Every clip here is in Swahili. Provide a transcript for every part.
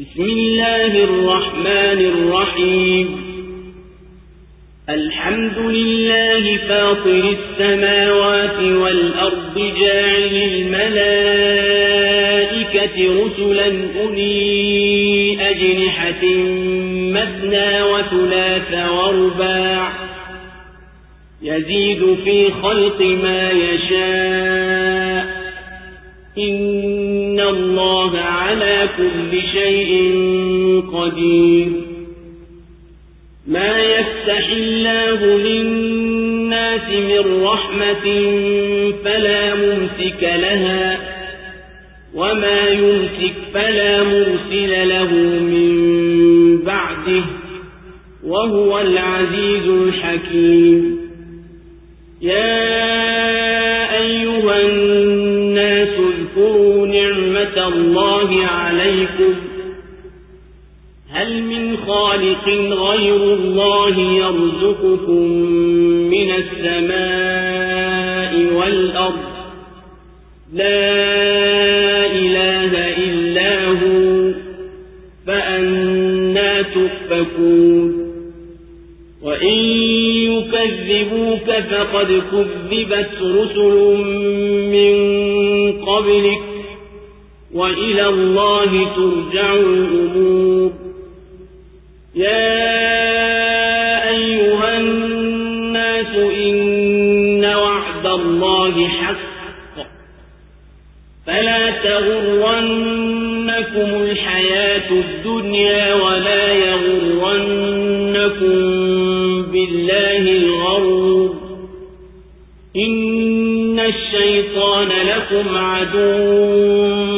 بسم الله الرحمن الرحيم. الحمد لله فاطر السماوات والأرض جاعل الملائكة رسلا أولي أجنحة مثنى وثلاث ورباع يزيد في خلق ما يشاء. إن الله على كل شيء قدير ما يفتح الله للناس من رحمة فلا ممسك لها وما يمسك فلا مرسل له من بعده وهو العزيز الحكيم يا الله عليكم هل من خالق غير الله يرزقكم من السماء والأرض؟ لا إله إلا هو فأنا تؤفكون. وإن يكذبوك فقد كذبت رسل من قبلك. وإلى الله ترجع الأمور. يا أيها الناس إن وعد الله حق. فلا تغرنكم الحياة الدنيا ولا يغرنكم بالله الغرور. إن الشيطان لكم عدو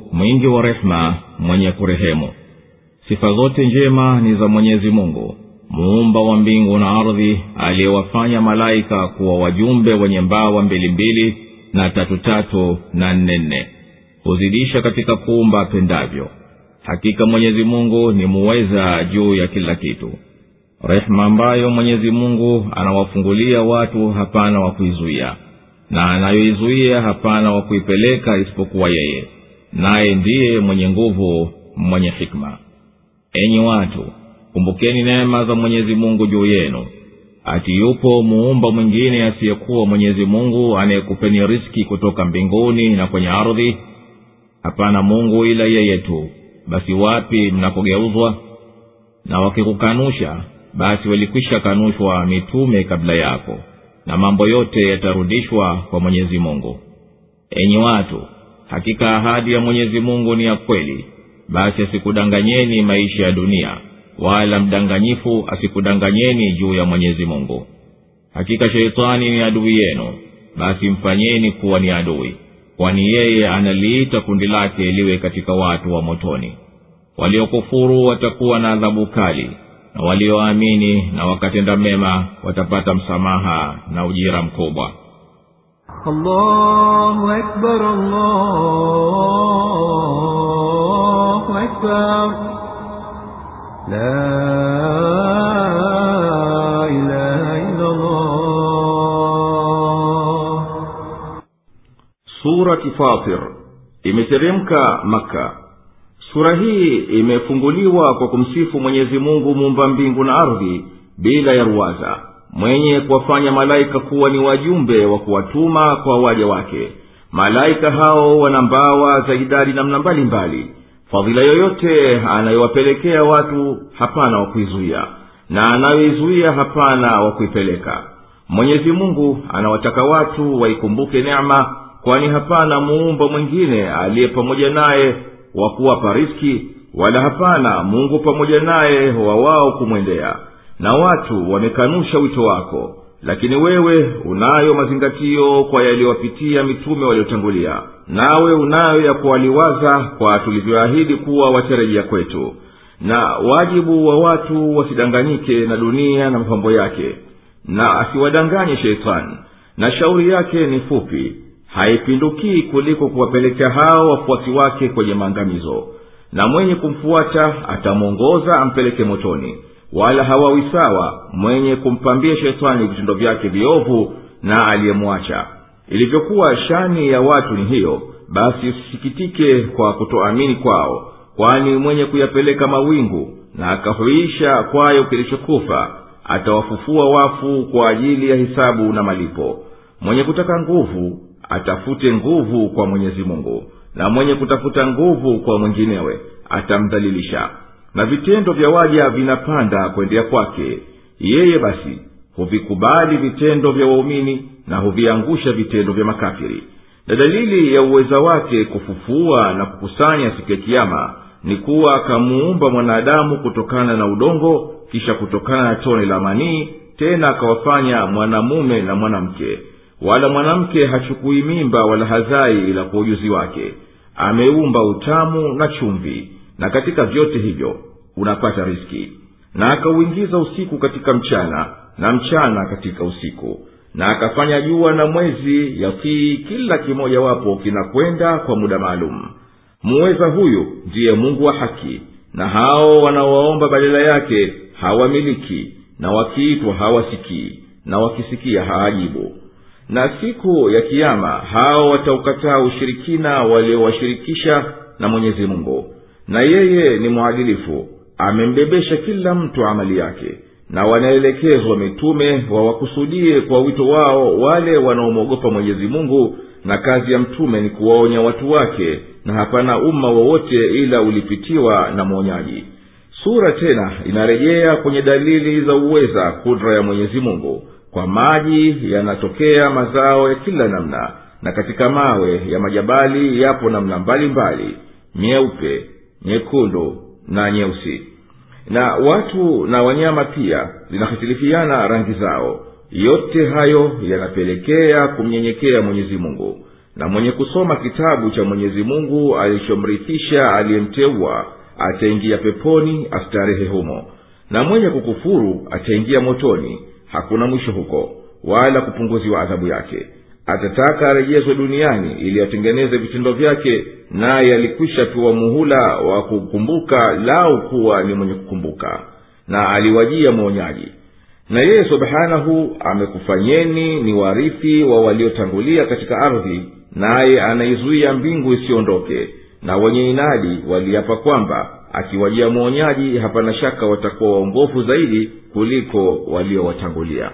mwingi wa rehema mwenye kurehemu. Sifa zote njema ni za mwenyezi mungu muumba wa mbingu na ardhi aliyewafanya malaika kuwa wajumbe wenye mbawa mbilimbili na tatutatu na nnenne huzidisha katika kuumba apendavyo. Hakika mwenyezi mungu ni muweza juu ya kila kitu. Rehema ambayo mwenyezi mungu anawafungulia watu hapana wa kuizuia na anayoizuia hapana wa kuipeleka isipokuwa yeye naye ndiye mwenye nguvu mwenye hikma. Enyi watu kumbukeni neema za mwenyezi mungu juu yenu. Ati yupo muumba mwingine asiyekuwa mwenyezi mungu anayekupeni riski kutoka mbinguni na kwenye ardhi? Hapana mungu ila yeye tu. Basi wapi mnapogeuzwa? Na wakikukanusha basi walikwisha kanushwa mitume kabla yako na mambo yote yatarudishwa kwa mwenyezi mungu. Enyi watu hakika ahadi ya mwenyezi mungu ni ya kweli. Basi asikudanganyeni maisha ya dunia wala mdanganyifu asikudanganyeni juu ya mwenyezi mungu. Hakika sheitani ni adui yenu basi mfanyeni kuwa ni adui kwani yeye analiita kundi lake liwe katika watu wa motoni. Waliokufuru watakuwa na adhabu kali na walioamini na wakatenda mema watapata msamaha na ujira mkubwa الله أكبر الله أكبر لا إله إلا الله surati fatir imeteremka maka sura hii imefunguliwa kwa kumsifu mwenyezi mungu muumba mbingu na ardhi bila ya ruwaza mwenye kuwafanya malaika kuwa ni wajumbe wa kuwatuma kwa waja wake. Malaika hao wana mbawa za idadi namna mbalimbali. Fadhila yoyote anayowapelekea watu hapana wa kuizuia na anayoizuia hapana wa kuipeleka. Mwenyezi mungu anawataka watu waikumbuke neema kwani hapana muumba mwingine aliye pamoja naye wa kuwapa riski wala hapana mungu pamoja naye wa wao kumwendea na watu wamekanusha wito wako lakini wewe unayo mazingatio kwa yaliyowapitia mitume waliotangulia nawe unayo ya kuwaliwaza kwa tulivyoahidi kuwa watarejea kwetu na wajibu wa watu wasidanganyike na dunia na mapambo yake na asiwadanganye sheitani na shauri yake ni fupi haipindukii kuliko kuwapelekea hao wafuasi wake kwenye maangamizo na mwenye kumfuata atamwongoza ampeleke motoni wala hawawi sawa mwenye kumpambia shetani vitendo vyake viovu na aliyemwacha. Ilivyokuwa shani ya watu ni hiyo basi usisikitike kwa kutoamini kwao kwani mwenye kuyapeleka mawingu na akahuisha kwayo kilichokufa atawafufua wafu kwa ajili ya hisabu na malipo. Mwenye kutaka nguvu atafute nguvu kwa mwenyezi mungu na mwenye kutafuta nguvu kwa mwinginewe atamdhalilisha na vitendo vya waja vinapanda kwendea kwake. Yeye basi huvikubali vitendo vya waumini na huviangusha vitendo vya makafiri. Na dalili ya uweza wake kufufua na kukusanya siku ya kiama ni kuwa akamuumba mwanadamu kutokana na udongo kisha kutokana na tone la manii tena akawafanya mwanamume na mwanamke. Wala mwanamke hachukui mimba wala hazai ila kwa ujuzi wake. Ameumba utamu na chumvi na katika vyote hivyo unapata riski na akauingiza usiku katika mchana na mchana katika usiku. Na akafanya jua na mwezi yatii kila kimojawapo kinakwenda kwa muda maalum. Muweza huyu ndiye mungu wa haki na hao wanaowaomba badala yake hawamiliki na wakiitwa hawasikii na wakisikia haajibu. Na siku ya kiama hao wataukataa ushirikina waliowashirikisha na mwenyezi mungu na yeye ni mwadilifu amembebesha kila mtu amali yake na wanaelekezwa mitume wawakusudie kwa wito wao wale wanaomwogopa mwenyezi mungu na kazi ya mtume ni kuwaonya watu wake na hapana umma wowote ila ulipitiwa na mwonyaji. Sura tena inarejea kwenye dalili za uweza kudra ya mwenyezi mungu. Kwa maji yanatokea mazao ya kila namna na katika mawe ya majabali yapo namna mbalimbali nyeupe nyekundu na nyeusi. Na watu na wanyama pia zinahitilifiana rangi zao. Yote hayo yanapelekea kumnyenyekea mwenyezi mungu. Na mwenye kusoma kitabu cha mwenyezi mungu alichomrithisha aliyemteua ataingia peponi astarehe humo. Na mwenye kukufuru ataingia motoni. Hakuna mwisho huko wala kupunguziwa adhabu yake atataka arejezwe duniani ili atengeneze vitendo vyake naye alikwisha pewa muhula wa kukumbuka lau kuwa ni mwenye kukumbuka na aliwajia mwonyaji na yeye subhanahu amekufanyeni ni warithi wa waliotangulia katika ardhi naye anaizuia mbingu isiondoke na wenye inadi waliapa kwamba akiwajia mwonyaji hapana shaka watakuwa waongofu zaidi kuliko waliowatangulia.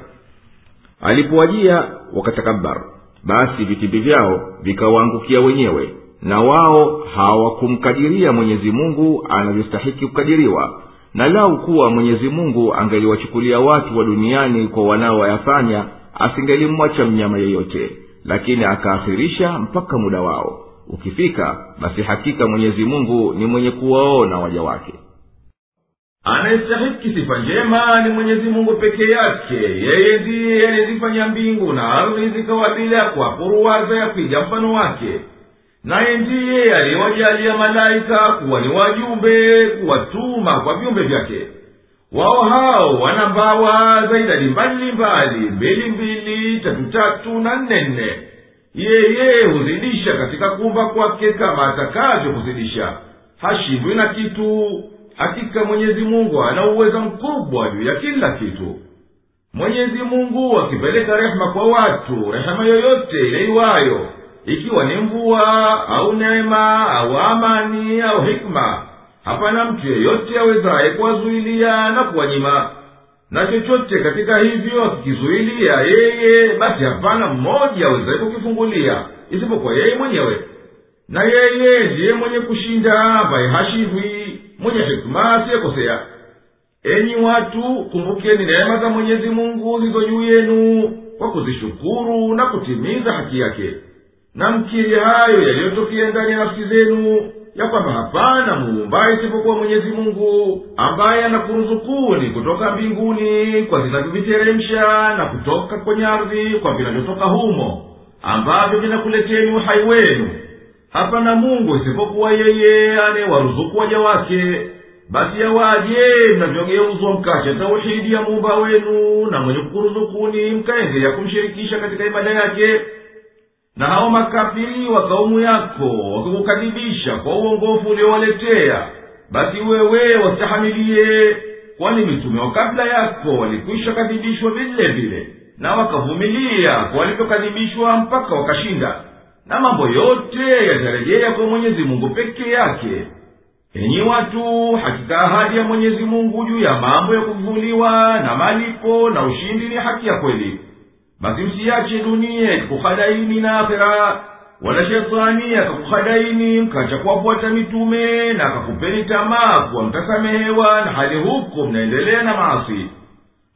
Alipowajia wakatakabar basi vitimbi vyao vikawaangukia wenyewe na wao hawakumkadiria mwenyezi mungu anavyostahiki kukadiriwa na lau kuwa mwenyezi mungu angeliwachukulia watu wa duniani kwa wanaoyafanya asingelimwacha mnyama yeyote lakini akaakhirisha mpaka muda wao. Ukifika basi hakika mwenyezi mungu ni mwenye kuwaona waja wake anayestahiki sifa njema ni mwenyezi mungu peke yake. Yeye ndiye aliyezifanya mbingu na ardhi zikawa bila kwakuruwaza ya kuiga mfano wake. Naye ndiye aliyewajalia malaika kuwa ni wajumbe kuwatuma kwa viumbe vyake. Wao hao wana za idadi mbalimbali mbili mbili tatu tatu na nne nne. Yeye huzidisha katika kumba kwake kama atakavyo kuzidisha. Hashindwi na kitu hakika mwenyezi mungu ana uweza mkubwa juu ya kila kitu. Mwenyezi mungu akipeleka rehema kwa watu rehema yoyote ileiwayo ikiwa ni mvua au neema au amani au hikma hapana mtu yeyote awezaye kuwazuilia na kuwanyima. Na chochote katika hivyo akikizuilia yeye basi hapana mmoja awezaye kukifungulia isipokuwa yeye mwenyewe. Na yeye ndiye mwenye kushinda ambaye hashindwi mwenye hikma asiyekosea enyi watu kumbukeni neema za mwenyezi mungu zilizo juu yenu kwa kuzishukuru na kutimiza haki yake. Na mkiri hayo yaliyotokea ndani ya nafsi zenu ya kwamba hapana muumbaye isipokuwa mwenyezi mungu ambaye anakuruzukuni kutoka mbinguni kwa vinavyoviteremsha na kutoka kwenye ardhi kwa vinavyotoka humo ambavyo vinakuleteni uhai wenu hapana mungu isipokuwa yeye anayewaruzuku waja wake basi yawaje mnavyogeuzwa mkacha tauhidi ya muumba wenu na mwenye kukuruzukuni mkaendelea kumshirikisha katika ibada yake. Na hao makafiri wa kaumu yako wakikukadhibisha kwa uongofu uliowaletea basi wewe wastahamilie kwani mitume wa kabla yako walikwisha kadhibishwa vile vile na wakavumilia kwa walivyokadhibishwa mpaka wakashinda na mambo yote yatarejea kwa mwenyezi mungu peke yake. Enyi watu hakika ahadi ya mwenyezi mungu juu ya mambo ya kuvuliwa na malipo na ushindi ni haki ya kweli. Basi msiache dunia ikukhadaini na akhera wala shetani akakukhadaini mkacha kuwafuata mitume na akakupeni tamaa kuwa mtasamehewa na hali huko mnaendelea na maasi.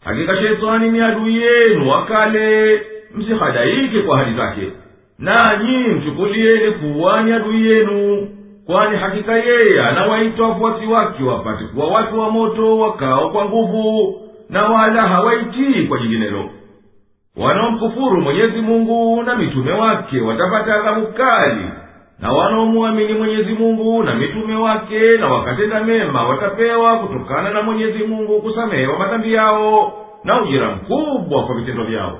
Hakika shetani ni adui yenu wakale msihadaike kwa hadi zake nanyi mchukulieni kuwani adui yenu kwani hakika yeye anawaita wafuasi wake wapate kuwa watu wa moto wakao kwa nguvu na wala hawaitii kwa jinginelo. Wanaomkufuru mwenyezi mungu na mitume wake watapata adhabu kali na wanaomwamini mwenyezi mungu na mitume wake na wakatenda mema watapewa kutokana na mwenyezi mungu kusamehewa madhambi yao na ujira mkubwa kwa vitendo vyao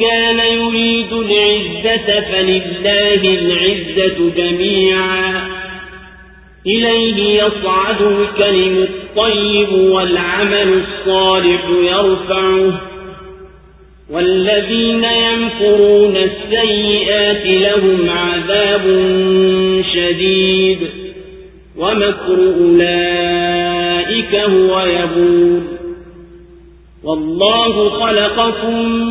كان يريد العزة فلله العزة جميعا. إليه يصعد الكلم الطيب والعمل الصالح يرفعه. والذين ينفرون السيئات لهم عذاب شديد. ومكر أولئك هو يبور. والله خلقكم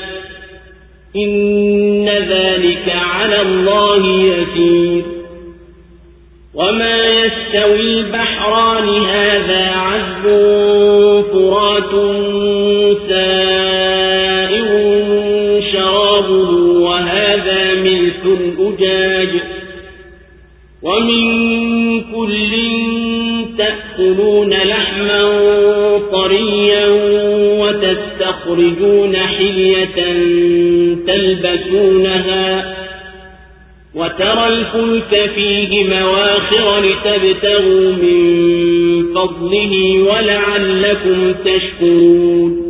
إن ذلك على الله يسير. وما يستوي البحران هذا عذب فرات سائر شرابه وهذا ملح أجاج. ومن كل تأكلون لحما طريا وتستخرجون حلية تلبسونها وترى الفلك فيه مواخر لتبتغوا من فضله ولعلكم تشكرون.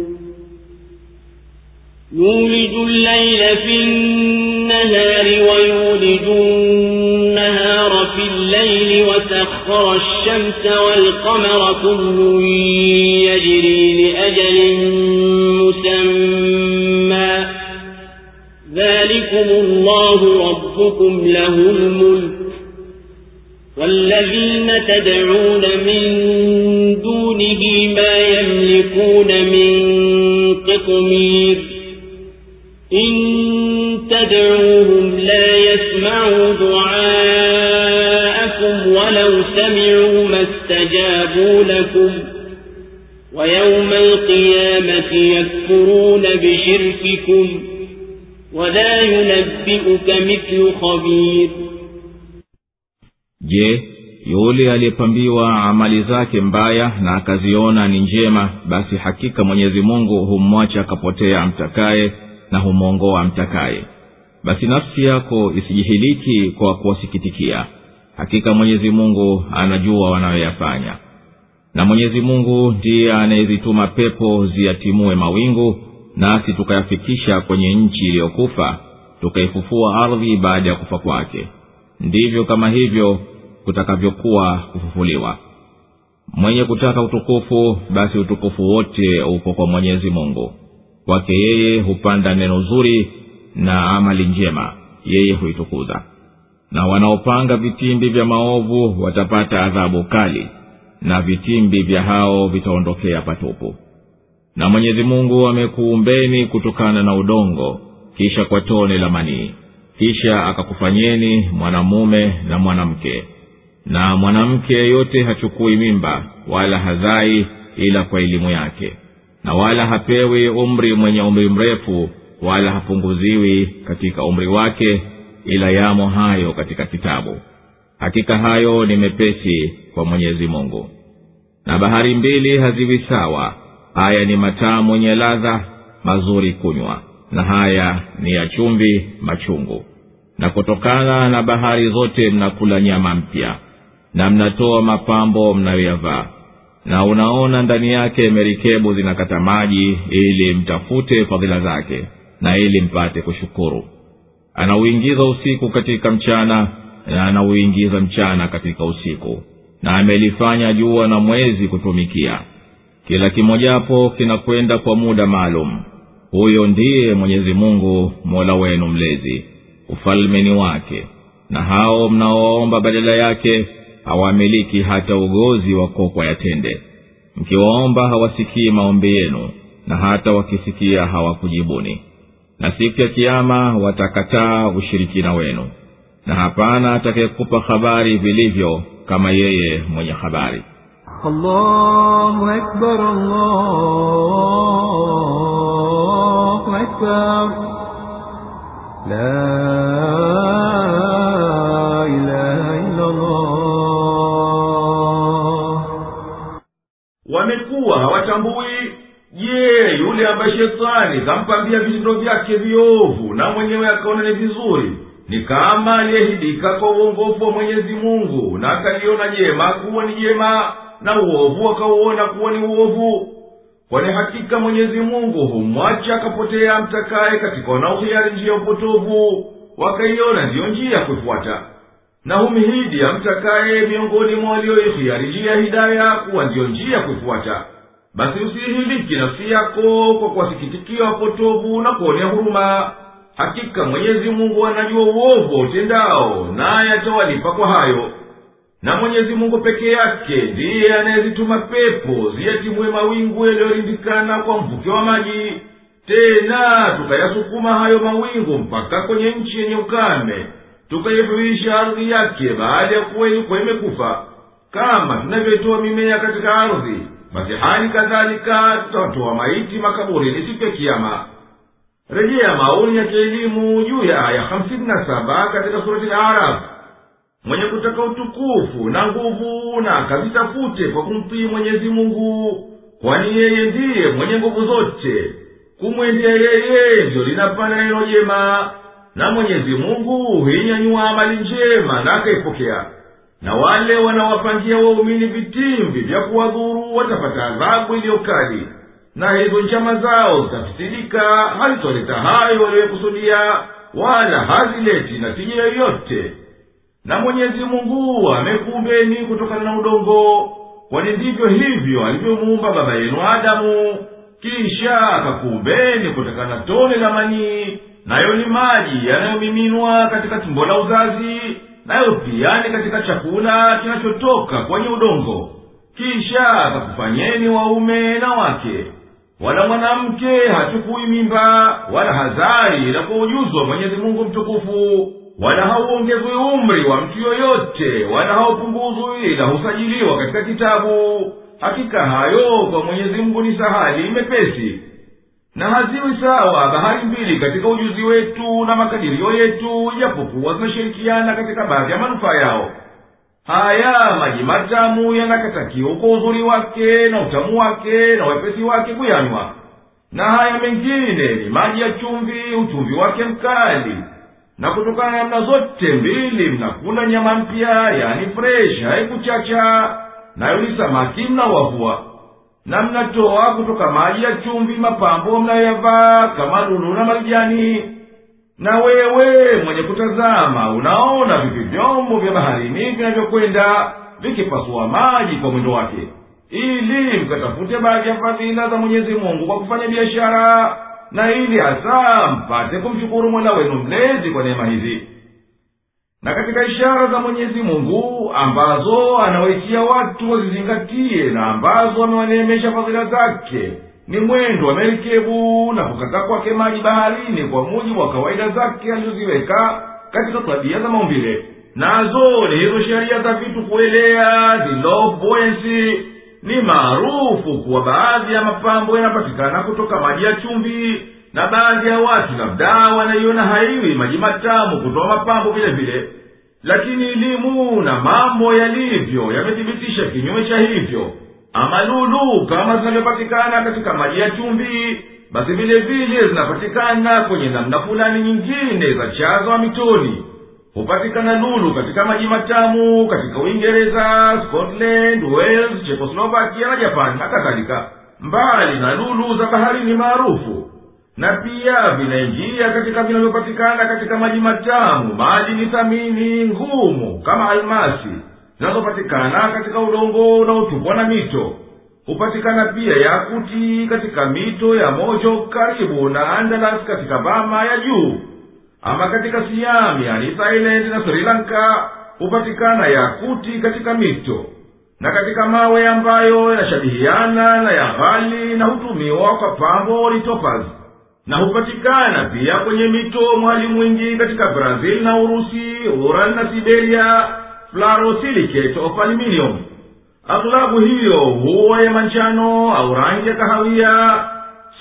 يولج الليل في النهار ويولج النهار في الليل وسخر الشمس والقمر كل يجري لأجل مسمى. ذلكم الله ربكم له الملك. والذين تدعون من دونه ما يملكون من قطمير. إن تدعوهم لا يسمعوا دعاءكم ولو سمعوا ما استجابوا لكم. ويوم القيامة يكفرون بشرككم ولا ينبئك مثل خبير je yule aliyepambiwa amali zake mbaya na akaziona ni njema basi hakika mwenyezi mungu humwacha akapotea amtakaye na humwongoa amtakaye basi nafsi yako isijihiliki kwa kuwasikitikia hakika mwenyezi mungu anajua wanayoyafanya na mwenyezi mungu ndiye anayezituma pepo ziyatimue mawingu nasi tukayafikisha kwenye nchi iliyokufa tukaifufua ardhi baada ya kufa kwake. Ndivyo kama hivyo kutakavyokuwa kufufuliwa. Mwenye kutaka utukufu basi utukufu wote uko kwa mwenyezi mungu. Kwake yeye hupanda neno zuri na amali njema yeye huitukuza. Na wanaopanga vitimbi vya maovu watapata adhabu kali na vitimbi vya hao vitaondokea patupu. Na mwenyezi mungu amekuumbeni kutokana na udongo kisha kwa tone la manii. Kisha akakufanyeni mwanamume na mwanamke. Na mwanamke yeyote hachukui mimba wala hazai ila kwa elimu yake. Na wala hapewi umri mwenye umri mrefu wala hapunguziwi katika umri wake ila yamo hayo katika kitabu. Hakika hayo ni mepesi kwa mwenyezi mungu. Na bahari mbili haziwi sawa. Haya ni mataa mwenye ladha mazuri kunywa. Na haya ni ya chumvi machungu. Na kutokana na bahari zote mnakula nyama mpya. Na mnatoa mapambo mnayoyavaa. Na unaona ndani yake merikebu zinakata maji ili mtafute fadhila zake na ili mpate kushukuru. Anauingiza usiku katika mchana na anauingiza mchana katika usiku na amelifanya jua na mwezi kutumikia. Kila kimojapo kinakwenda kwa muda maalum. Huyo ndiye mwenyezi mungu mola wenu mlezi ufalme ni wake na hao mnaowaomba badala yake hawamiliki hata ugozi wa kokwa ya tende mkiwaomba hawasikii maombi yenu na hata wakisikia hawakujibuni. Na siku ya kiama watakataa ushirikina wenu. Na hapana atakayekupa habari vilivyo kama yeye mwenye habari allahu akbar, allahu akbar. La ilaha illa Allah. wamekuwa hawatambui je yule ambaye shetani kampambia vitendo vyake viovu na mwenyewe akaona ni vizuri ni kama aliyehidika kwa uongofu wa mwenyezi mungu na akaliona jema kuwa ni jema na uovu akauona kuwa ni uovu. Kwani hakika mwenyezi mungu humwacha akapotea mtakaye katika wanaohiari njia upotovu wakaiona ndiyo njia kuifuata na humhidi amtakaye miongoni mwa walioihiari njia ya hidaya kuwa ndiyo njia kuifuata. Basi usihiliki nafsi yako kwa kuwasikitikia wapotovu na kuonea huruma hakika mwenyezi mungu anajua uovu utendao naye atawalipa kwa hayo. Na mwenyezi mungu peke yake ndiye anayezituma pepo ziyatimue mawingu yaliyorindikana kwa mvuke wa maji. Tena tukayasukuma hayo mawingu mpaka kwenye nchi yenye ukame. Tukaihuisha ardhi yake baada ya kuwa ilikuwa imekufa. Kama tunavyotoa mimea katika ardhi basi hali kadhalika tutawatoa maiti makaburini siku ya kiama rejea maoni ya kielimu juu ya aya hamsini na saba katika surati laraf mwenye kutaka utukufu na nguvu na akazitafute kwa kumtii mwenyezi mungu kwani yeye ndiye mwenye nguvu zote. Kumwendea yeye ndiyo linapanda neno jema na mwenyezi mungu huinyanyua amali njema na akaipokea. Na wale wanawapangia waumini vitimbi vya kuwadhuru watapata adhabu iliyokali na hizo njama zao zitafisidika hazitoleta hayo waliyokusudia wala hazileti natija yoyote. Na mwenyezi mungu amekuumbeni kutokana na udongo kwani ndivyo hivyo alivyomuumba baba yenu adamu. Kisha akakuumbeni kutokana na tone la manii nayo ni maji yanayomiminwa katika tumbo la uzazi nayo pia katika chakula kinachotoka kwenye udongo. Kisha akakufanyeni waume na wake wala mwanamke hachukui mimba wala hazai ila kwa ujuzi wa mwenyezi mungu mtukufu wala hauongezwi umri wa mtu yoyote wala haupunguzwi ila husajiliwa katika kitabu. Hakika hayo kwa mwenyezi mungu ni sahali mepesi na haziwi sawa bahari mbili katika ujuzi wetu na makadirio yetu ijapokuwa zinashirikiana katika baadhi ya manufaa yao haya maji matamu yanakatakiwa kwa uzuri wake na utamu wake na wepesi wake kuyanywa. Na haya mengine ni maji ya chumvi uchumvi wake mkali. Na kutokana namna zote mbili mnakula nyama mpya yani fresh haikuchacha. Nayo ni samaki mnawavua. Na mnatoa kutoka maji ya chumvi mapambo mnayoyavaa kama lulu na marijani na wewe mwenye kutazama unaona vipi vyombo vya baharini vinavyokwenda vikipasua maji kwa mwendo wake ili mkatafute baadhi ya fadhila za mwenyezi mungu kwa kufanya biashara na ili hasa mpate kumshukuru mola wenu mlezi kwa neema hizi. Na katika ishara za mwenyezi mungu ambazo anawaitia watu wazizingatie na ambazo amewaneemesha fadhila zake ni mwendo wa merikebu na kukata kwake maji baharini kwa mujibu wa kawaida zake alizoziweka katika tabia za maumbile. Nazo ni hizo sheria za vitu kuelea buoyancy. Ni maarufu kuwa baadhi ya mapambo yanapatikana kutoka maji ya chumvi na baadhi ya watu labda wanaiona haiwi maji matamu kutoa mapambo vile vile. Lakini elimu na mambo yalivyo yamethibitisha kinyume cha hivyo ama lulu kama zinavyopatikana katika maji ya chumvi basi vile vile zinapatikana kwenye namna fulani nyingine za chaza wa mitoni. Hupatikana lulu katika maji matamu katika uingereza scotland wales chekoslovakia na japani na kadhalika. Mbali na lulu za baharini maarufu. Na pia vinaingia katika vinavyopatikana katika maji matamu. Maji ni thamini ngumu kama almasi zinazopatikana katika udongo unaotupwa na mito hupatikana pia yakuti katika mito ya mojo karibu na andalas katika bama ya juu ama katika siam yani thailand na sri lanka hupatikana yakuti katika mito na katika mawe ambayo yanashabihiana na ya ghali na hutumiwa kwa pambo litopaz na hupatikana pia kwenye mito mwali mwingi katika brazil na urusi ural na siberia fluorosilicate of aluminium. Aghlabu hiyo huwa ya manjano au rangi ya kahawia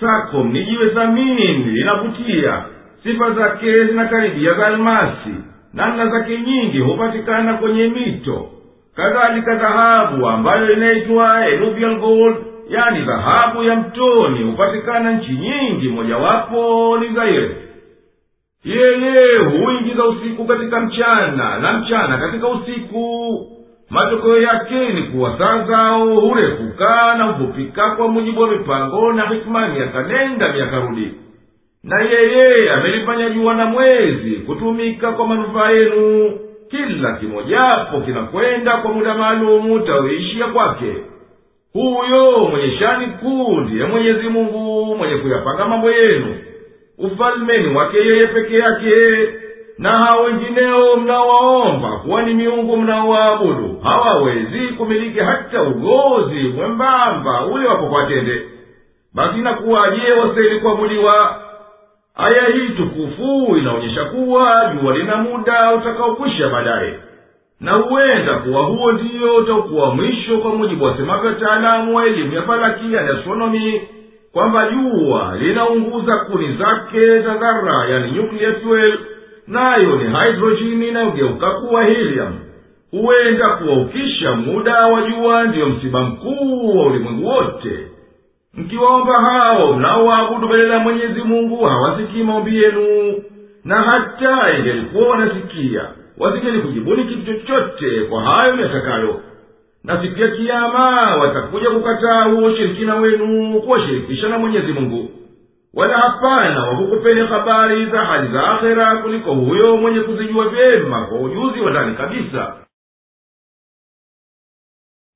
sakom ni jiwe thamini linavutia sifa zake zinakaribia za almasi. Namna zake nyingi hupatikana kwenye mito. Kadhalika dhahabu ambayo inaitwa eluvial gold yani dhahabu ya mtoni hupatikana nchi nyingi mojawapo ni zaire yeye huingiza usiku katika mchana na mchana katika usiku. Matokeo yake ni kuwa saa zao hurefuka na hufupika kwa mujibu wa mipango na hikima miaka nenda miaka rudi na yeye amelifanya jua na mwezi kutumika kwa manufaa yenu. Kila kimojapo kinakwenda kwa muda maalumu tawiishia kwake. Huyo mwenye shani kuu ndiye mwenyezi mungu mwenye kuyapanga mambo yenu ufalmeni wake yeye peke yake. Na hao wengineo mnawaomba kuwa ni miungu mnaowaabudu hawawezi kumiliki hata ugozi mwembamba ule wapokwatende basi nakuwaje wastahili kuabudiwa aya hii tukufu inaonyesha kuwa jua lina muda utakaokwisha baadaye. Na huenda kuwa huo ndiyo utakuwa mwisho kwa mujibu wasemavyo wataalamu wa elimu ya falakia na astronomi kwamba jua linaunguza kuni zake za dhara yani nuclear fuel nayo ni hidrojini inayogeuka kuwa helium. Huenda kuwaukisha muda wa jua ndiyo msiba mkuu wa ulimwengu wote. Mkiwaomba hao mnaowaabudu badala ya mwenyezi mungu hawasikii maombi yenu na hata ingelikuwa wanasikia wasingeli kujibuni kitu chochote kwa hayo yatakayo na siku ya kiama watakuja kukataa huo ushirikina wenu kuwashirikisha na mwenyezi mungu wala hapana wakukupeni habari za hali za akhera kuliko huyo mwenye kuzijua vyema kwa ujuzi wa ndani kabisa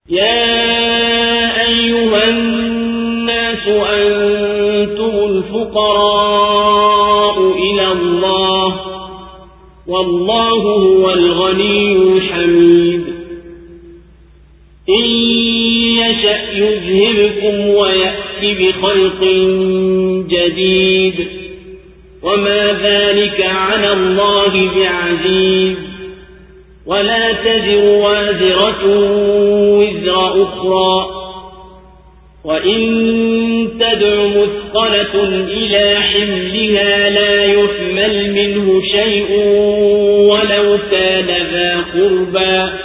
يا أيها الناس أنتم الفقراء إلى الله والله هو الغني الحميد إن يشأ يذهبكم ويأتي بخلق جديد وما ذلك على الله بعزيز ولا تزر وازرة وزر أخرى وإن تدع مثقلة إلى حملها لا يحمل منه شيء ولو كان ذا قربى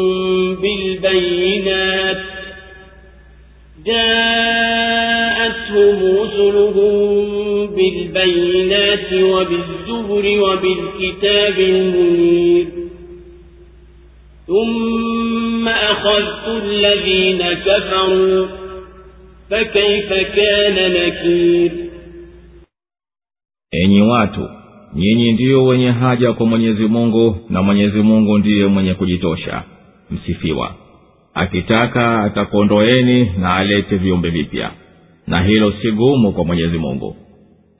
جاءتهم رسلهم بالبينات وبالزبر وبالكتاب المنير ثم أخذت الذين كفروا فكيف كان نكير enyi watu nyinyi ndiyo wenye haja kwa mwenyezi mungu na mwenyezi mungu ndiye mwenye kujitosha msifiwa akitaka atakuondoeni na alete viumbe vipya. Na hilo si gumu kwa mwenyezi mungu.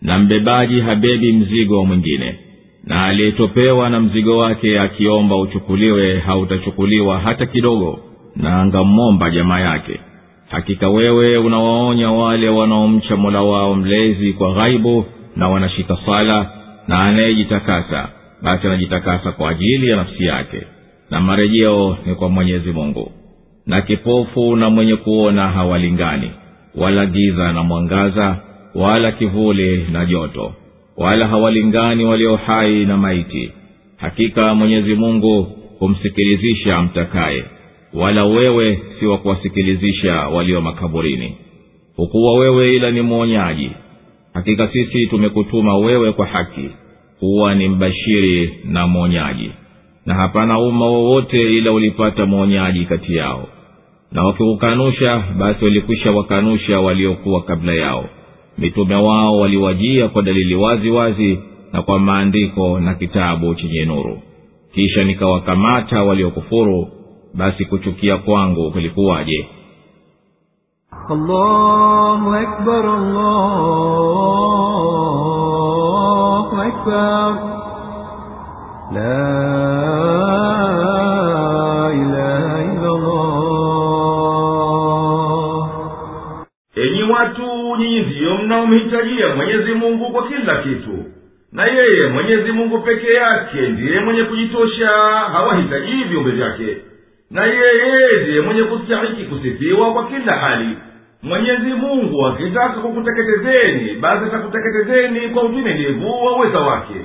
Na mbebaji habebi mzigo wa mwingine. Na aliyetopewa na mzigo wake akiomba uchukuliwe hautachukuliwa hata kidogo. Na angamwomba jamaa yake. Hakika wewe unawaonya wale wanaomcha mola wao mlezi kwa ghaibu na wanashika sala na anayejitakasa basi anajitakasa kwa ajili ya nafsi yake. Na marejeo ni kwa mwenyezi mungu na kipofu na mwenye kuona hawalingani wala giza na mwangaza wala kivuli na joto wala hawalingani walio hai na maiti. Hakika mwenyezi mungu humsikilizisha mtakaye wala wewe si wa kuwasikilizisha walio makaburini. Hukuwa wewe ila ni mwonyaji. Hakika sisi tumekutuma wewe kwa haki huwa ni mbashiri na mwonyaji na hapana umma wowote ila ulipata mwonyaji kati yao. Na wakikukanusha basi walikwisha wakanusha waliokuwa kabla yao. Mitume wao waliwajia kwa dalili wazi wazi na kwa maandiko na kitabu chenye nuru. Kisha nikawakamata waliokufuru basi kuchukia kwangu kulikuwaje. La watu nyinyi ndiyo mnaomhitajia mwenyezi mungu kwa kila kitu. Na yeye mwenyezi mungu peke yake ndiye mwenye kujitosha hawahitaji viumbe vyake. Na yeye ndiye mwenye kustahiki kusifiwa kwa kila hali. Mwenyezi mungu akitaka kukuteketezeni basi atakuteketezeni kwa utimilivu wa uweza wake.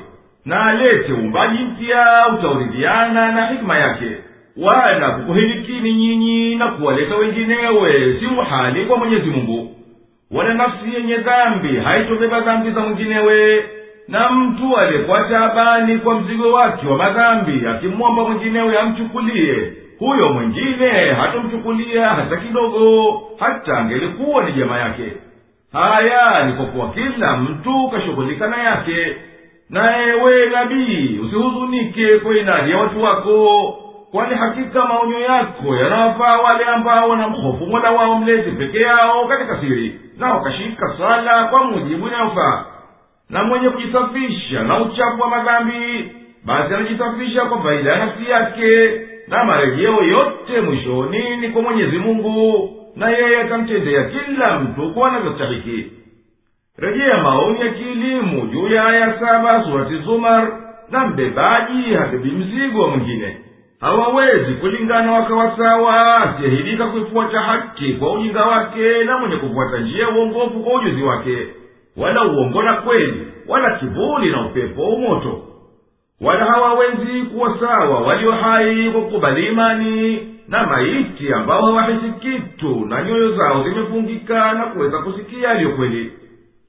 Na alete uumbaji mpya utaoridhiana na hikima yake. Wala kukuhilikini nyinyi na kuwaleta wenginewe si muhali kwa mwenyezi mungu wala nafsi yenye dhambi haitobeba dhambi za mwinginewe. Na mtu aliyekuwa taabani kwa mzigo wake wa madhambi akimwomba mwinginewe amchukulie huyo mwingine hatomchukulia hata kidogo hata angelikuwa ni jamaa yake. Haya ni kila mtu kashughulika na yake. Na ewe nabii usihuzunike kwa inadi ya watu wako kwani hakika maonyo yako yanawafaa wale ambao wanamhofu mola wao mlezi peke yao katika siri na wakashika sala kwa mujibu inayofaa na mwenye kujisafisha na uchafu wa madhambi basi anajisafisha kwa faida ya nafsi yake na marejeo yote mwishoni ni kwa mwenyezi mungu na yeye atamtendea kila mtu kuwa anavyostahiki. Rejea maoni ya kielimu juu ya aya saba surati zumar na mbebaji habebi mzigo mwingine hawawezi kulingana wakawa sawa asiyehidika kuifuata haki kwa ujinga wake na mwenye kufuata njia ya uongofu kwa ujuzi wake. Wala uongo na kweli wala kivuli na upepo wa umoto wala hawawezi kuwa sawa walio hai kwa kukubali imani na maiti ambao hawahisi kitu na nyoyo zao zimefungika na kuweza kusikia aliyo kweli.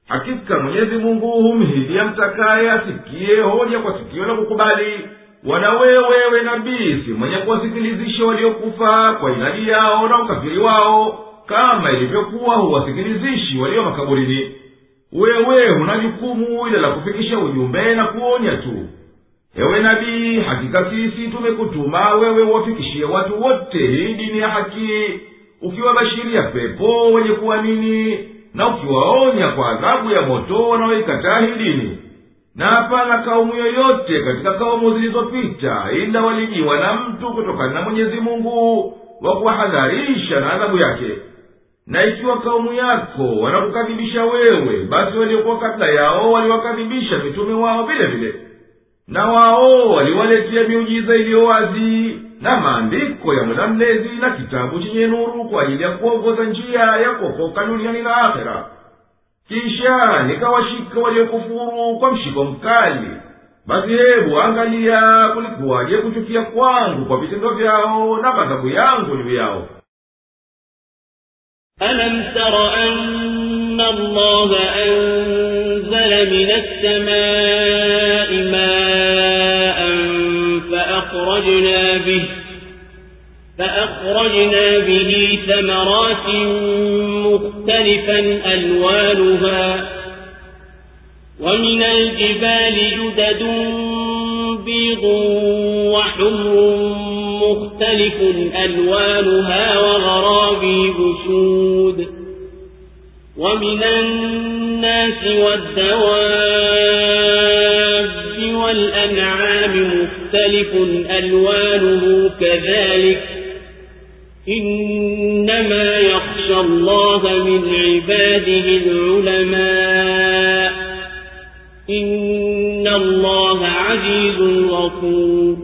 Hakika mwenyezi mungu humhidia mtakaye asikie hoja kwa sikio la kukubali wala wewewe nabii si mwenye kuwasikilizisha waliokufa kwa inadi yao na ukafiri wao kama ilivyokuwa huwasikilizishi walio makaburini. Wewe huna jukumu ila la kufikisha ujumbe na kuonya tu. Ewe nabii hakika sisi tumekutuma wewe uwafikishie watu wote hii dini ya haki ukiwabashiria pepo wenye kuamini na ukiwaonya kwa adhabu ya moto wanaoikataa hii dini na hapana kaumu yoyote katika kaumu zilizopita ila walijiwa na mtu kutokana na mwenyezi mungu wa kuwahadharisha na adhabu yake. Na ikiwa kaumu yako wanakukadhibisha wewe basi waliokuwa kabla yao waliwakadhibisha mitume wao vile vile. Na wao waliwaletea miujiza iliyo wazi na maandiko ya mola mlezi na kitabu chenye nuru kwa ajili ya kuongoza njia ya kuokoka duniani na akhera kisha nikawashika waliokufuru kwa mshiko mkali basi hebu angalia kulikuwaje kuchukia kwangu kwa vitendo vyao na ghadhabu yangu juu yao ألم تر أن الله أنزل من السماء ماء فأخرجنا به فأخرجنا به ثمرات مختلفا ألوانها ومن الجبال جدد بيض وحمر مختلف ألوانها وغرابي بسود ومن الناس والدواب والأنعام مختلف ألوانه كذلك إنما يخشى الله من عباده العلماء. إن الله عزيز غفور.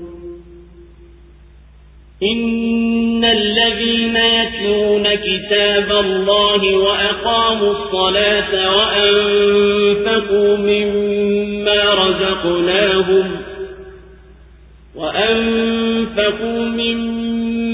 إن الذين يتلون كتاب الله وأقاموا الصلاة وأنفقوا مما رزقناهم وأنفقوا مما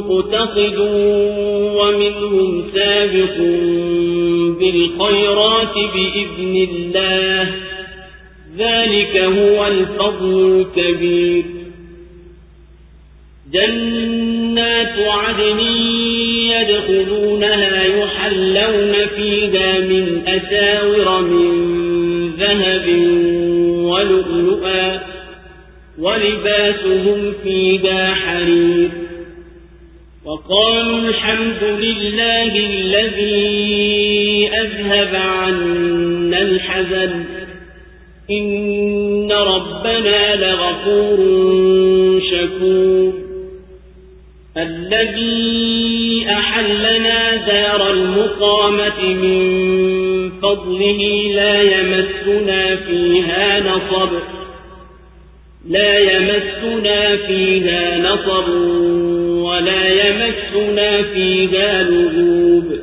مقتصد ومنهم سابق بالخيرات بإذن الله. ذلك هو الفضل الكبير. جنات عدن يدخلونها يحلون فيها من أساور من ذهب ولؤلؤا ولباسهم فيها حرير. وقالوا الحمد لله الذي أذهب عنا الحزن. إن ربنا لغفور شكور. الذي أحلنا دار المقامة من فضله لا يمسنا فيها نصب. لا يمسنا فيها نصب ولا يمسنا فيها لغوب.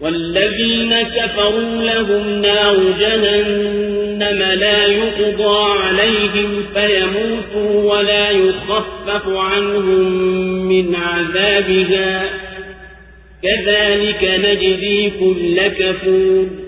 والذين كفروا لهم نار جهنم لا يقضى عليهم فيموتوا ولا يخفف عنهم من عذابها. كذلك نجزي كل كفور.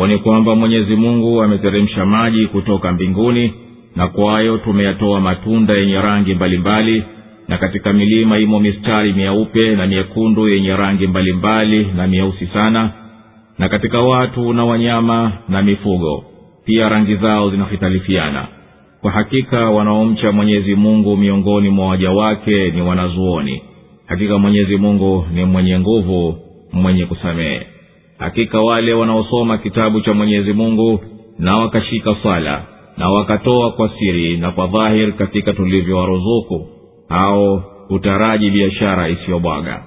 huoni kwamba mwenyezi mungu ameteremsha maji kutoka mbinguni na kwayo tumeyatoa matunda yenye rangi mbalimbali mbali, na katika milima imo mistari myeupe na myekundu yenye rangi mbalimbali mbali na myeusi sana na katika watu na wanyama na mifugo pia rangi zao zinahitalifiana. Kwa hakika wanaomcha mwenyezi mungu miongoni mwa waja wake ni wanazuoni. Hakika mwenyezi mungu ni mwenye nguvu mwenye kusamehe hakika wale wanaosoma kitabu cha mwenyezi mungu na wakashika swala na wakatoa kwa siri na kwa dhahir katika tulivyowaruzuku hao hutaraji biashara isiyobwaga.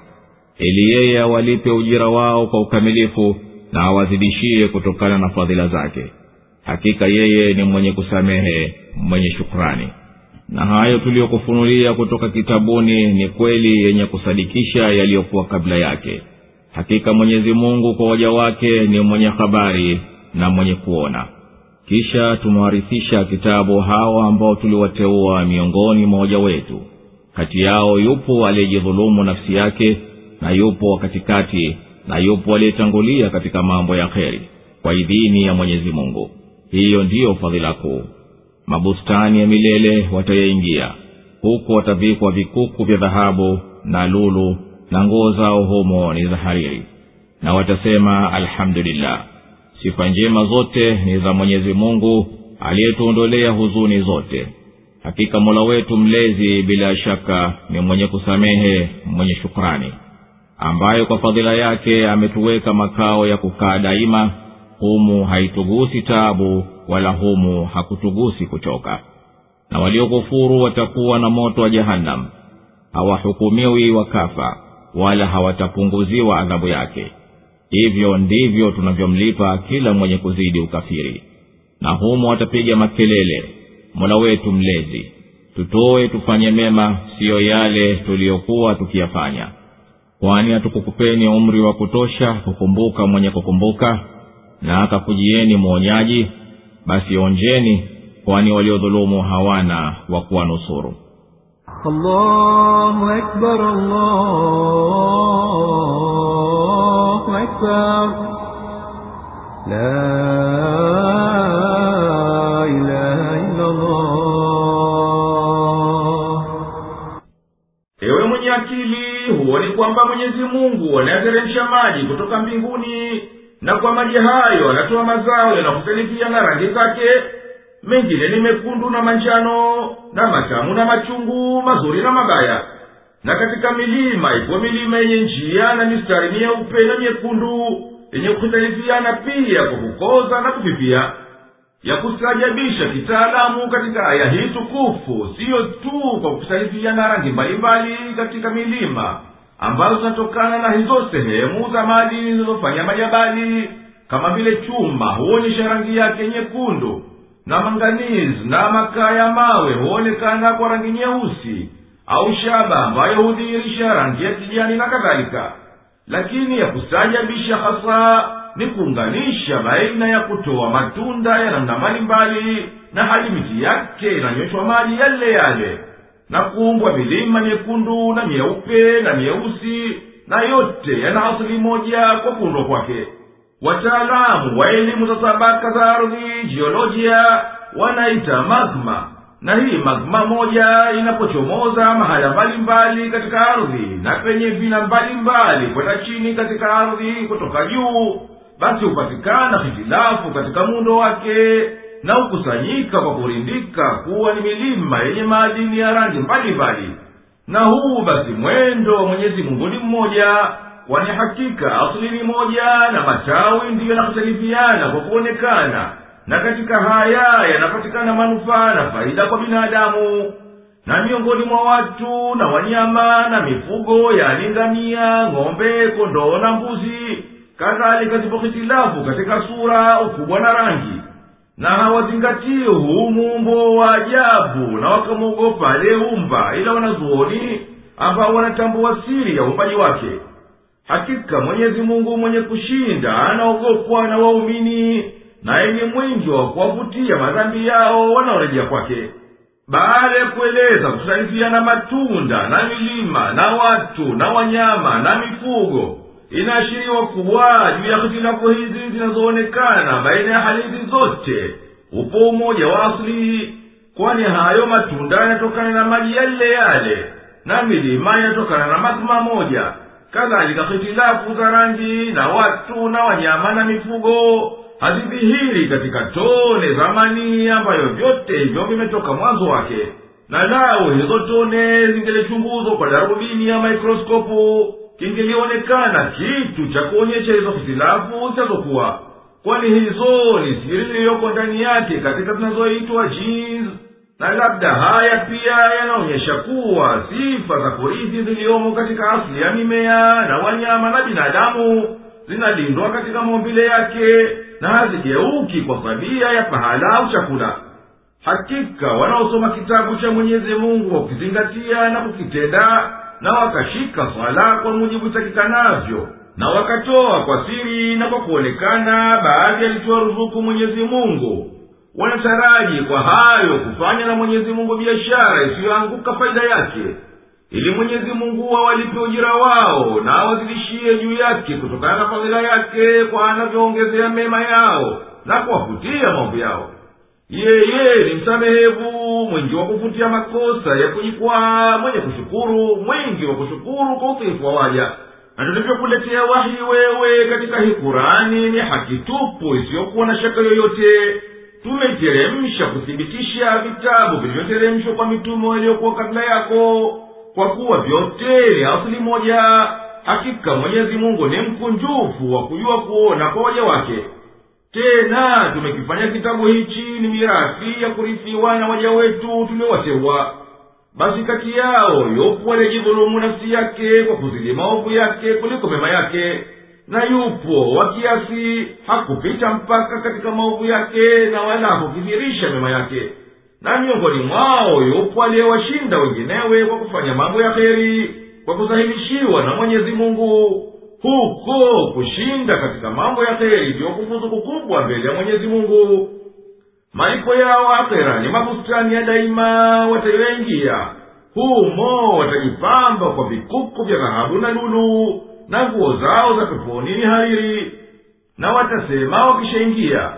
Ili yeye awalipe ujira wao kwa ukamilifu na awazidishie kutokana na fadhila zake. Hakika yeye ni mwenye kusamehe mwenye shukrani. Na hayo tuliyokufunulia kutoka kitabuni ni kweli yenye kusadikisha yaliyokuwa kabla yake hakika mwenyezi mungu kwa waja wake ni mwenye habari na mwenye kuona. Kisha tumewarithisha kitabu hawa ambao tuliwateua miongoni mwa waja wetu. Kati yao yupo aliyejidhulumu nafsi yake na yupo wa katikati na yupo aliyetangulia katika mambo ya kheri kwa idhini ya mwenyezi mungu. Hiyo ndiyo fadhila kuu. Mabustani ya milele watayaingia. Huku watavikwa vikuku vya dhahabu na lulu na nguo zao humo ni za hariri. Na watasema alhamdulillah sifa njema zote ni za mwenyezi mungu aliyetuondolea huzuni zote. Hakika mola wetu mlezi bila shaka ni mwenye kusamehe mwenye shukrani ambayo kwa fadhila yake ametuweka makao ya kukaa daima. Humu haitugusi tabu wala humu hakutugusi kuchoka. Na waliokufuru watakuwa na moto wa jahannam. Hawahukumiwi wakafa wala hawatapunguziwa adhabu yake. Hivyo ndivyo tunavyomlipa kila mwenye kuzidi ukafiri. Na humo watapiga makelele mola wetu mlezi. Tutoe tufanye mema siyo yale tuliyokuwa tukiyafanya. Kwani hatukukupeni umri wa kutosha kukumbuka mwenye kukumbuka na akakujieni mwonyaji basi onjeni kwani waliodhulumu hawana wa kuwanusuru الله أكبر الله أكبر لا إله إلا الله ewe mwenye akili huoni kwamba mwenyezi mungu anayateremsha maji kutoka mbinguni na kwa maji hayo anatoa mazao yanakutalikia na rangi zake Mengine ni mekundu na manjano na matamu na machungu mazuri na mabaya. Na katika milima ipo milima yenye njia na mistari mieupe na myekundu yenye kuhitalifiana pia kwa kukoza na kufifia. Ya kustaajabisha kitaalamu katika aya hii tukufu siyo tu kwa kuhitalifiana rangi mbalimbali katika milima ambazo zinatokana na hizo sehemu za maji zinazofanya majabali kama vile chuma huonyesha rangi yake nyekundu na manganizi na makaa ya mawe huonekana kwa rangi nyeusi au shaba ambayo hudhihirisha rangi ya kijani na kadhalika. Lakini ya kustaajabisha hasa ni kuunganisha baina ya kutoa matunda ya namna mbalimbali na hali miti yake inanyweshwa maji yale yale na kuumbwa milima myekundu na myeupe na myeusi na yote yana asili moja kwa kuundwa kwake wataalamu wa elimu za tabaka za ardhi jiolojia wanaita magma. Na hii magma moja inapochomoza mahala mbalimbali katika ardhi na penye vina mbalimbali kwenda chini katika ardhi kutoka juu basi hupatikana hitilafu katika muundo wake na hukusanyika kwa kurindika kuwa ni milima yenye maadini ya rangi mbalimbali. Na huu basi mwendo wa mwenyezi mungu ni mmoja kwani hakika asli ni moja na matawi ndiyo yanakuhtalifiana kwa kuonekana. Na katika haya yanapatikana manufaa na faida kwa binadamu. Na miongoni mwa watu na wanyama na mifugo yani ngamia ng'ombe kondoo na mbuzi kadhalika zipo hitilafu katika sura ukubwa na rangi. Na hawazingatii huu muumbo wa ajabu na wakamwogopa aliyeumba ila wanazuoni ambao wanatambua siri ya uumbaji wake hakika mwenyezi mungu mwenye kushinda anaogopwa na waumini naye ni mwingi wa kuwavutia madhambi yao wanaorejea kwake. Baada ya kueleza kusalifiana matunda na milima na watu na wanyama na mifugo inaashiriwa kuwa juu ya hitilafu hizi zinazoonekana baina ya halizi zote upo umoja wa asli kwani hayo matunda yanatokana na maji yale yale na milima inatokana na magma moja kadhalika hitilafu za rangi na watu na wanyama na mifugo hazidhihiri katika tone za manii ambayo vyote hivyo vimetoka mwanzo wake. Na lau hizo tone zingelichunguzwa kwa darubini ya mikroskopu kingelionekana kitu cha kuonyesha hizo hitilafu zinazokuwa. Kwani hizo ni siri iliyoko ndani yake katika zinazoitwa jeans na labda haya pia yanaonyesha kuwa sifa za kurithi ziliyomo katika asili ya mimea na wanyama na binadamu zinalindwa katika maumbile yake na hazigeuki kwa tabia ya pahala au chakula. Hakika wanaosoma kitabu cha mwenyezi mungu kwa kukizingatia na kukitenda na wakashika swala kwa mujibu takikanavyo na wakatoa kwa siri na kwa kuonekana baadhi alitowaruzuku mwenyezi mungu wanataraji kwa hayo kufanya na mwenyezi mungu biashara isiyoanguka faida yake ili mwenyezi mungu awalipe ujira wao na awazidishie juu yake kutokana na fadhila yake kwa anavyoongezea mema yao na kuwafutia maovu yao. Yeye ni msamehevu mwingi wa kufutia makosa ya kujikwaa mwenye kushukuru mwingi wa kushukuru kwa utiifu wa waja. Na tulivyokuletea wahi wewe katika hii kurani ni haki tupu isiyokuwa na shaka yoyote tumeteremsha kuthibitisha vitabu vilivyoteremshwa kwa mitume waliokuwa kabla yako kwa kuwa vyote asili moja. Hakika mwenyezi mungu ni mkunjufu wa kujua kuona kwa waja wake. Tena tumekifanya kitabu hichi ni mirathi ya kurithiwa na waja wetu tuliowateua. Basi kati yao yopo aliyejidhulumu nafsi yake kwa kuzidi maovu yake kuliko mema yake na yupo. Wa kiasi hakupita mpaka katika maovu yake na wala hakukithirisha mema yake. Na miongoni mwao yupo aliyewashinda wenginewe kwa kufanya mambo ya heri kwa kusahilishiwa na mwenyezi mungu huko kushinda katika mambo ya heri ndiyo kufuzu kukubwa mbele ya mwenyezi mungu. Malipo yao akhera ni mabustani ya daima watayoyaingia humo watajipamba kwa vikuku vya dhahabu na lulu na nguo zao za peponi ni hariri. Na watasema wakishaingia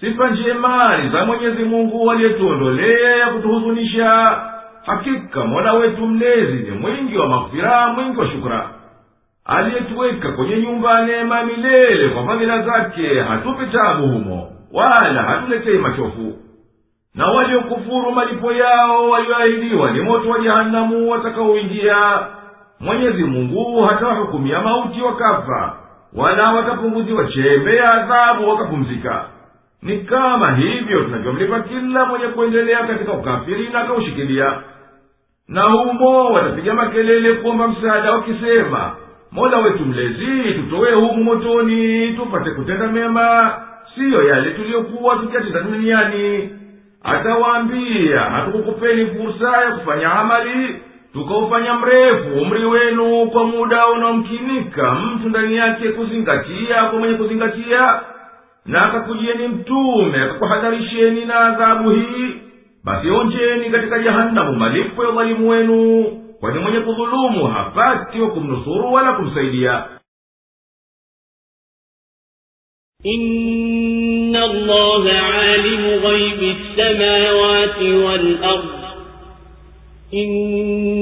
sifa njema ni za mwenyezi mungu waliyetuondolea ya kutuhuzunisha. Hakika mola wetu mlezi ni mwingi wa maghfira mwingi wa shukra. Aliyetuweka kwenye nyumba ya neema milele kwa fadhila zake hatupi tabu humo wala hatuletei machofu. Na waliokufuru malipo yao walioahidiwa ni moto wa jehanamu watakaoingia mwenyezi mungu hatawahukumia mauti wakafa wala watapunguziwa chembe ya adhabu wakapumzika. Ni kama hivyo tunavyomlipa kila mwenye kuendelea katika ukafiri na akaushikilia na humo watapiga makelele kuomba msaada wakisema mola wetu mlezi tutowe humu motoni tupate kutenda mema siyo yale tuliyokuwa tukiyatenda duniani. Atawaambia hatukukupeni fursa ya kufanya amali tukaufanya mrefu umri wenu kwa muda unaomkinika mtu ndani yake kuzingatia kwa mwenye kuzingatia na akakujieni mtume akakuhadharisheni na adhabu hii basi onjeni katika jahanamu malipo ya udhalimu wenu kwani mwenye kudhulumu hapati wa kumnusuru wala kumsaidia إن الله عالم غيب السماوات والأرض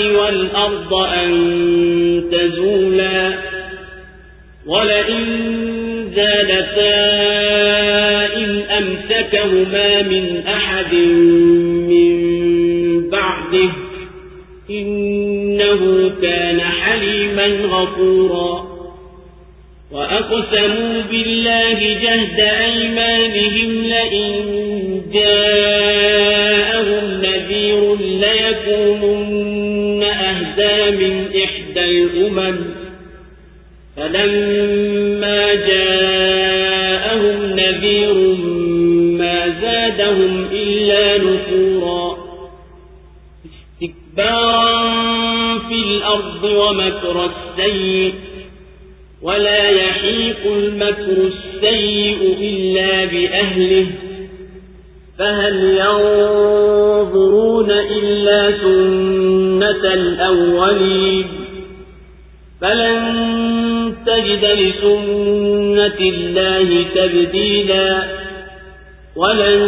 والأرض أن تزولا ولئن زالتا إن أمسكهما من أحد من بعده إنه كان حليما غفورا وأقسموا بالله جهد أيمانهم لئن جاءهم نذير ليكونن أهدى من إحدى الأمم فلما جاءهم نذير ما زادهم إلا نفورا استكبارا في الأرض ومكر السيء ولا يحيق المكر السيء إلا بأهله فهل ينظرون إلا سنة الأولين؟ فلن تجد لسنة الله تبديلا ولن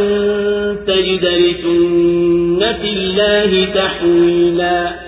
تجد لسنة الله تحويلا.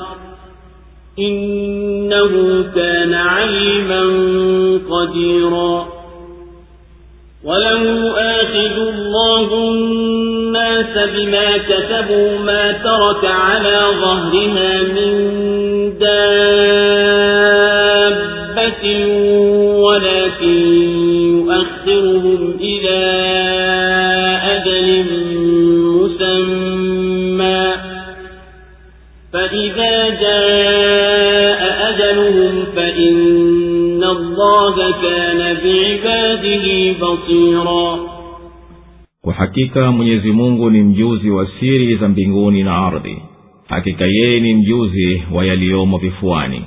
إنه كان عليما قديرا. ولو آخذ الله الناس بما كسبوا ما ترك على ظهرها من دابة ولكن يؤخرهم إلى أجل مسمى. فإذا جاء أجلهم فإن الله كان بعباده بصيرا kwa hakika mwenyezi mungu ni mjuzi wa siri za mbinguni na ardhi hakika yeye ni mjuzi wa yaliyomo vifuani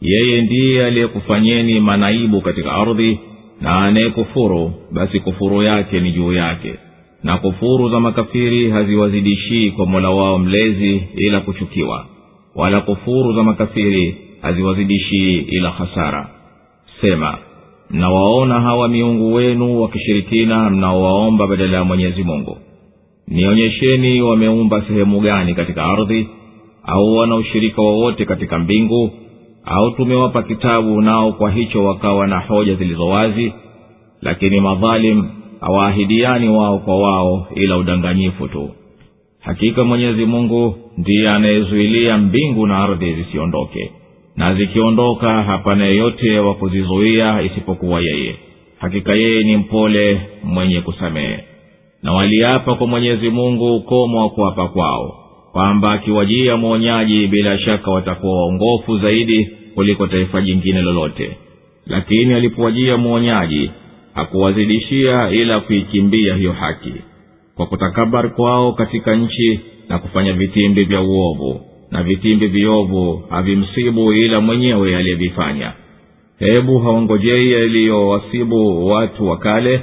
yeye ndiye aliyekufanyeni manaibu katika ardhi na anayekufuru basi kufuru yake ni juu yake na kufuru za makafiri haziwazidishii kwa mola wao mlezi ila kuchukiwa wala kufuru za makafiri haziwazidishii ila hasara sema mnawaona hawa miungu wenu wakishirikina mnaowaomba badala ya mwenyezi mungu. Nionyesheni wameumba sehemu gani katika ardhi au wana ushirika wowote katika mbingu au tumewapa kitabu nao kwa hicho wakawa na hoja zilizo wazi lakini madhalim hawaahidiani wao kwa wao ila udanganyifu tu. Hakika mwenyezi mungu ndiye anayezuilia mbingu na ardhi zisiondoke na zikiondoka hapana yeyote wa kuzizuia isipokuwa yeye. Hakika yeye ni mpole mwenye kusamehe. Na waliapa kwa mwenyezi mungu ukomo wa kuapa kwao kwamba akiwajia mwonyaji bila shaka watakuwa waongofu zaidi kuliko taifa jingine lolote. Lakini alipowajia mwonyaji hakuwazidishia ila kuikimbia hiyo haki. Kwa kutakabari kwao katika nchi na kufanya vitimbi vya uovu na vitimbi viovu havimsibu ila mwenyewe aliyevifanya. Hebu hawangojei yaliyowasibu watu wa kale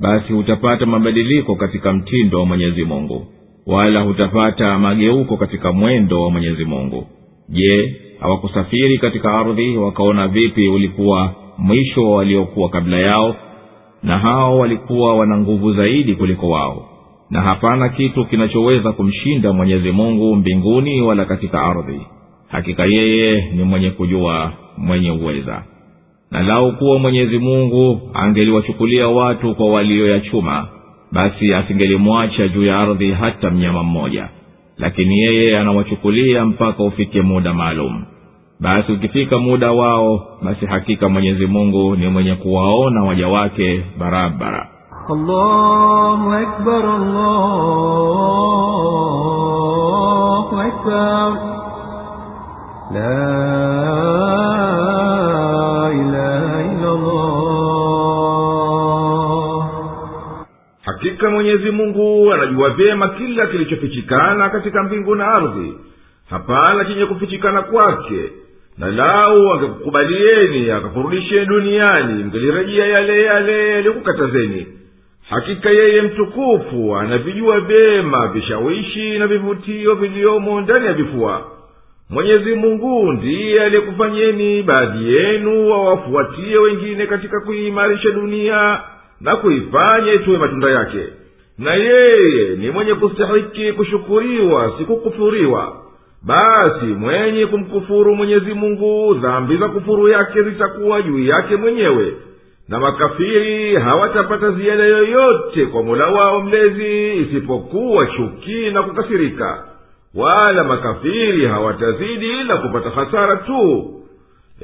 basi hutapata mabadiliko katika mtindo wa mwenyezi mungu wala hutapata mageuko katika mwendo wa mwenyezi mungu. Je hawakusafiri katika ardhi wakaona vipi ulikuwa mwisho wa waliokuwa kabla yao na hao walikuwa wana nguvu zaidi kuliko wao na hapana kitu kinachoweza kumshinda mwenyezi mungu mbinguni wala katika ardhi. Hakika yeye ni mwenye kujua mwenye uweza. Na lau kuwa mwenyezi mungu angeliwachukulia watu kwa walioyachuma basi asingelimwacha juu ya ardhi hata mnyama mmoja. Lakini yeye anawachukulia mpaka ufike muda maalum. Basi ukifika muda wao basi hakika mwenyezi mungu ni mwenye kuwaona waja wake barabara الله أكبر الله أكبر لا إله إلا الله hakika mwenyezi mungu anajua vyema kila kilichofichikana katika mbingu na ardhi hapana chenye kufichikana kwake na lau angekukubalieni akakurudisheni duniani mngelirejea yale yale yaliyokukatazeni hakika yeye mtukufu anavijua vyema vishawishi na vivutio viliomo ndani ya vifua. Mwenyezi mungu ndiye aliyekufanyeni baadhi yenu wawafuatie wengine katika kuiimarisha dunia na kuifanya itowe matunda yake. Na yeye ni mwenye kustahiki kushukuriwa sikukufuriwa basi mwenye kumkufuru mwenyezi mungu dhambi za kufuru yake zitakuwa juu yake mwenyewe na makafiri hawatapata ziada yoyote kwa mola wao mlezi isipokuwa chuki na kukasirika. Wala makafiri hawatazidi ila kupata hasara tu.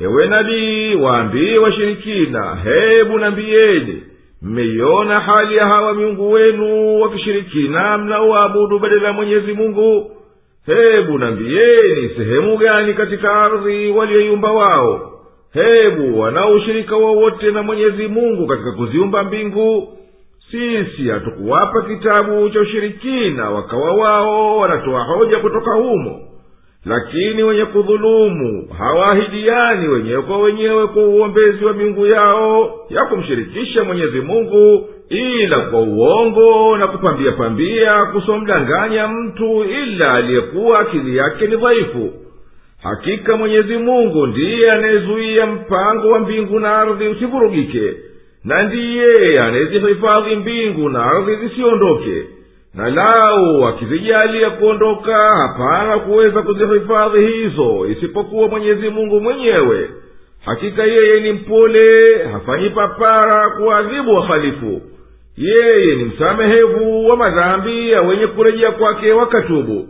Ewe nabii waambie washirikina hebu nambiyeni mmeiona hali ya hawa miungu wenu wakishirikina mnaoabudu badala ya mwenyezi mungu? Hebu nambiyeni sehemu gani katika ardhi walioiumba wao hebu wana ushirika wowote na mwenyezi mungu katika kuziumba mbingu sisi hatukuwapa kitabu cha ushirikina wakawa wao wanatoa hoja kutoka humo. Lakini wenye kudhulumu hawaahidiani wenyewe kwa wenyewe kwa uombezi wa miungu yao ya kumshirikisha mwenyezi mungu ila kwa uongo na kupambia pambia kusomdanganya mtu ila aliyekuwa akili yake ni dhaifu hakika mwenyezi mungu ndiye anayezuia mpango wa mbingu na ardhi usivurugike na ndiye anayezihifadhi mbingu na ardhi zisiondoke na lau akizijalia kuondoka hapana kuweza kuzihifadhi hizo isipokuwa mwenyezi mungu mwenyewe. Hakika yeye ni mpole hafanyi papara kuwaadhibu wahalifu. Yeye ni msamehevu wa madhambi ya wenye kurejea kwake wakatubu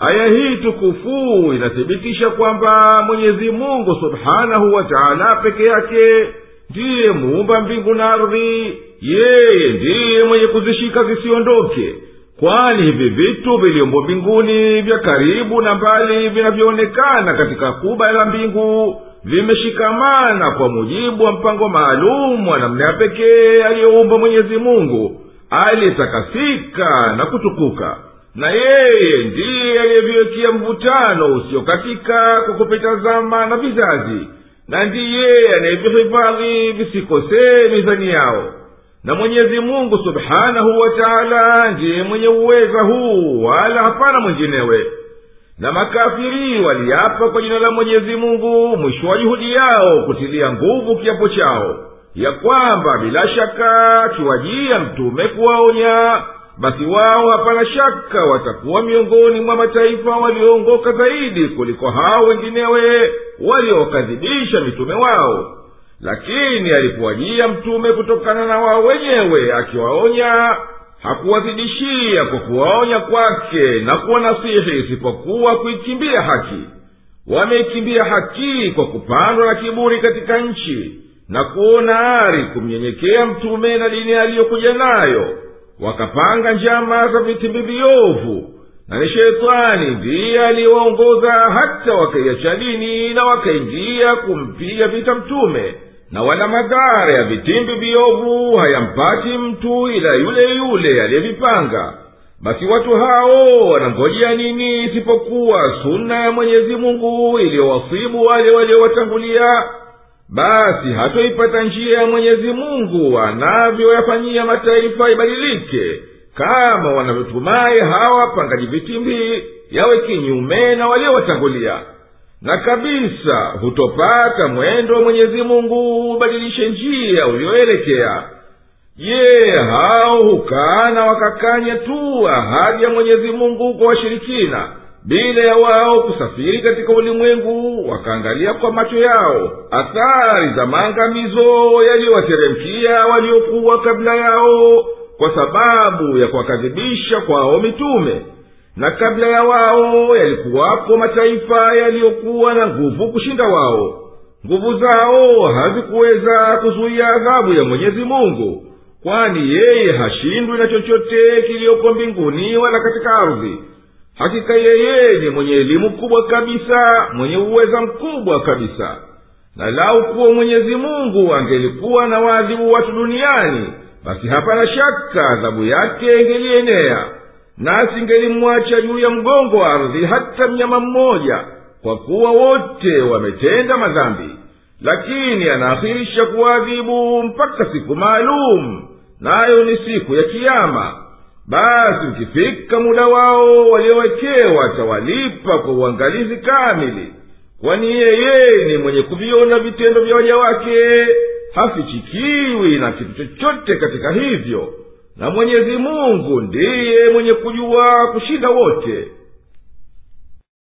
aya hii tukufu inathibitisha kwamba mwenyezi mungu subhanahu wa taala peke yake ndiye muumba mbingu na ardhi. Yeye ndiye mwenye kuzishika zisiondoke. Kwani hivi vitu viliombo mbinguni vya karibu na mbali vinavyoonekana katika kuba la mbingu vimeshikamana kwa mujibu wa mpango maalum wa namna ya pekee aliyoumba mwenyezi mungu aliyetakasika na kutukuka na yeye ndiye aliyeviwekea mvutano usiokatika kwa kupita zama na vizazi na ndiye anayevihifadhi visikosee mizani yao. Na mwenyezi mungu subhanahu wa taala ndiye mwenye uweza huu wala hapana mwenginewe na makafiri waliapa kwa jina la mwenyezi mungu mwisho wa juhudi yao kutilia nguvu kiapo chao ya kwamba bila shaka akiwajia mtume kuwaonya basi wao hapana shaka watakuwa miongoni mwa mataifa walioongoka zaidi kuliko hao wenginewe waliowakadhibisha mitume wao. Lakini alipowajia mtume kutokana na wao wenyewe akiwaonya hakuwazidishia kwa kuwaonya kwake na kuwanasihi isipokuwa kuikimbia haki. Wameikimbia haki kwa kupandwa na kiburi katika nchi na kuona ari kumnyenyekea mtume na dini aliyokuja nayo wakapanga njama za vitimbi viovu na ni shetani ndiye aliyewaongoza hata wakaiacha dini na wakaingia kumpiga vita mtume. Na wala madhara ya vitimbi viovu hayampati mtu ila yule yule aliyevipanga. Basi watu hao wanangojea nini isipokuwa suna ya mwenyezi mungu iliyowasibu wale waliowatangulia basi hatoipata njia ya mwenyezi mungu anavyoyafanyia mataifa ibadilike kama wanavyotumai hawa pangaji vitimbii yawe kinyume na waliowatangulia. Na kabisa hutopata mwendo wa mwenyezi mungu ubadilishe njia uliyoelekea je hao hukana wakakanya tu ahadi ya mwenyezi mungu kwa washirikina bila ya wao kusafiri katika ulimwengu wakaangalia kwa macho yao athari za maangamizo yaliyowateremkia waliokuwa kabla yao kwa sababu ya kuwakadhibisha kwao mitume. Na kabla ya wao yalikuwapo mataifa yaliyokuwa na nguvu kushinda wao. Nguvu zao hazikuweza kuzuia adhabu ya mwenyezi mungu kwani yeye hashindwi na chochote kiliyoko mbinguni wala katika ardhi hakika yeye ni mwenye elimu kubwa kabisa mwenye uweza mkubwa kabisa. Na lau kuwa mwenyezi mungu angelikuwa na waadhibu watu duniani basi hapana shaka adhabu yake ingelienea. Nasi ingelimwacha juu ya mgongo wa ardhi hata mnyama mmoja kwa kuwa wote wametenda madhambi. Lakini anaahirisha kuwaadhibu mpaka siku maalum nayo ni siku ya kiama basi ukifika muda wao waliowekewa atawalipa kwa uangalizi kamili kwani yeye ni mwenye kuviona vitendo vya waja wake hafichikiwi na kitu chochote katika hivyo na mwenyezi mungu ndiye mwenye kujua kushinda wote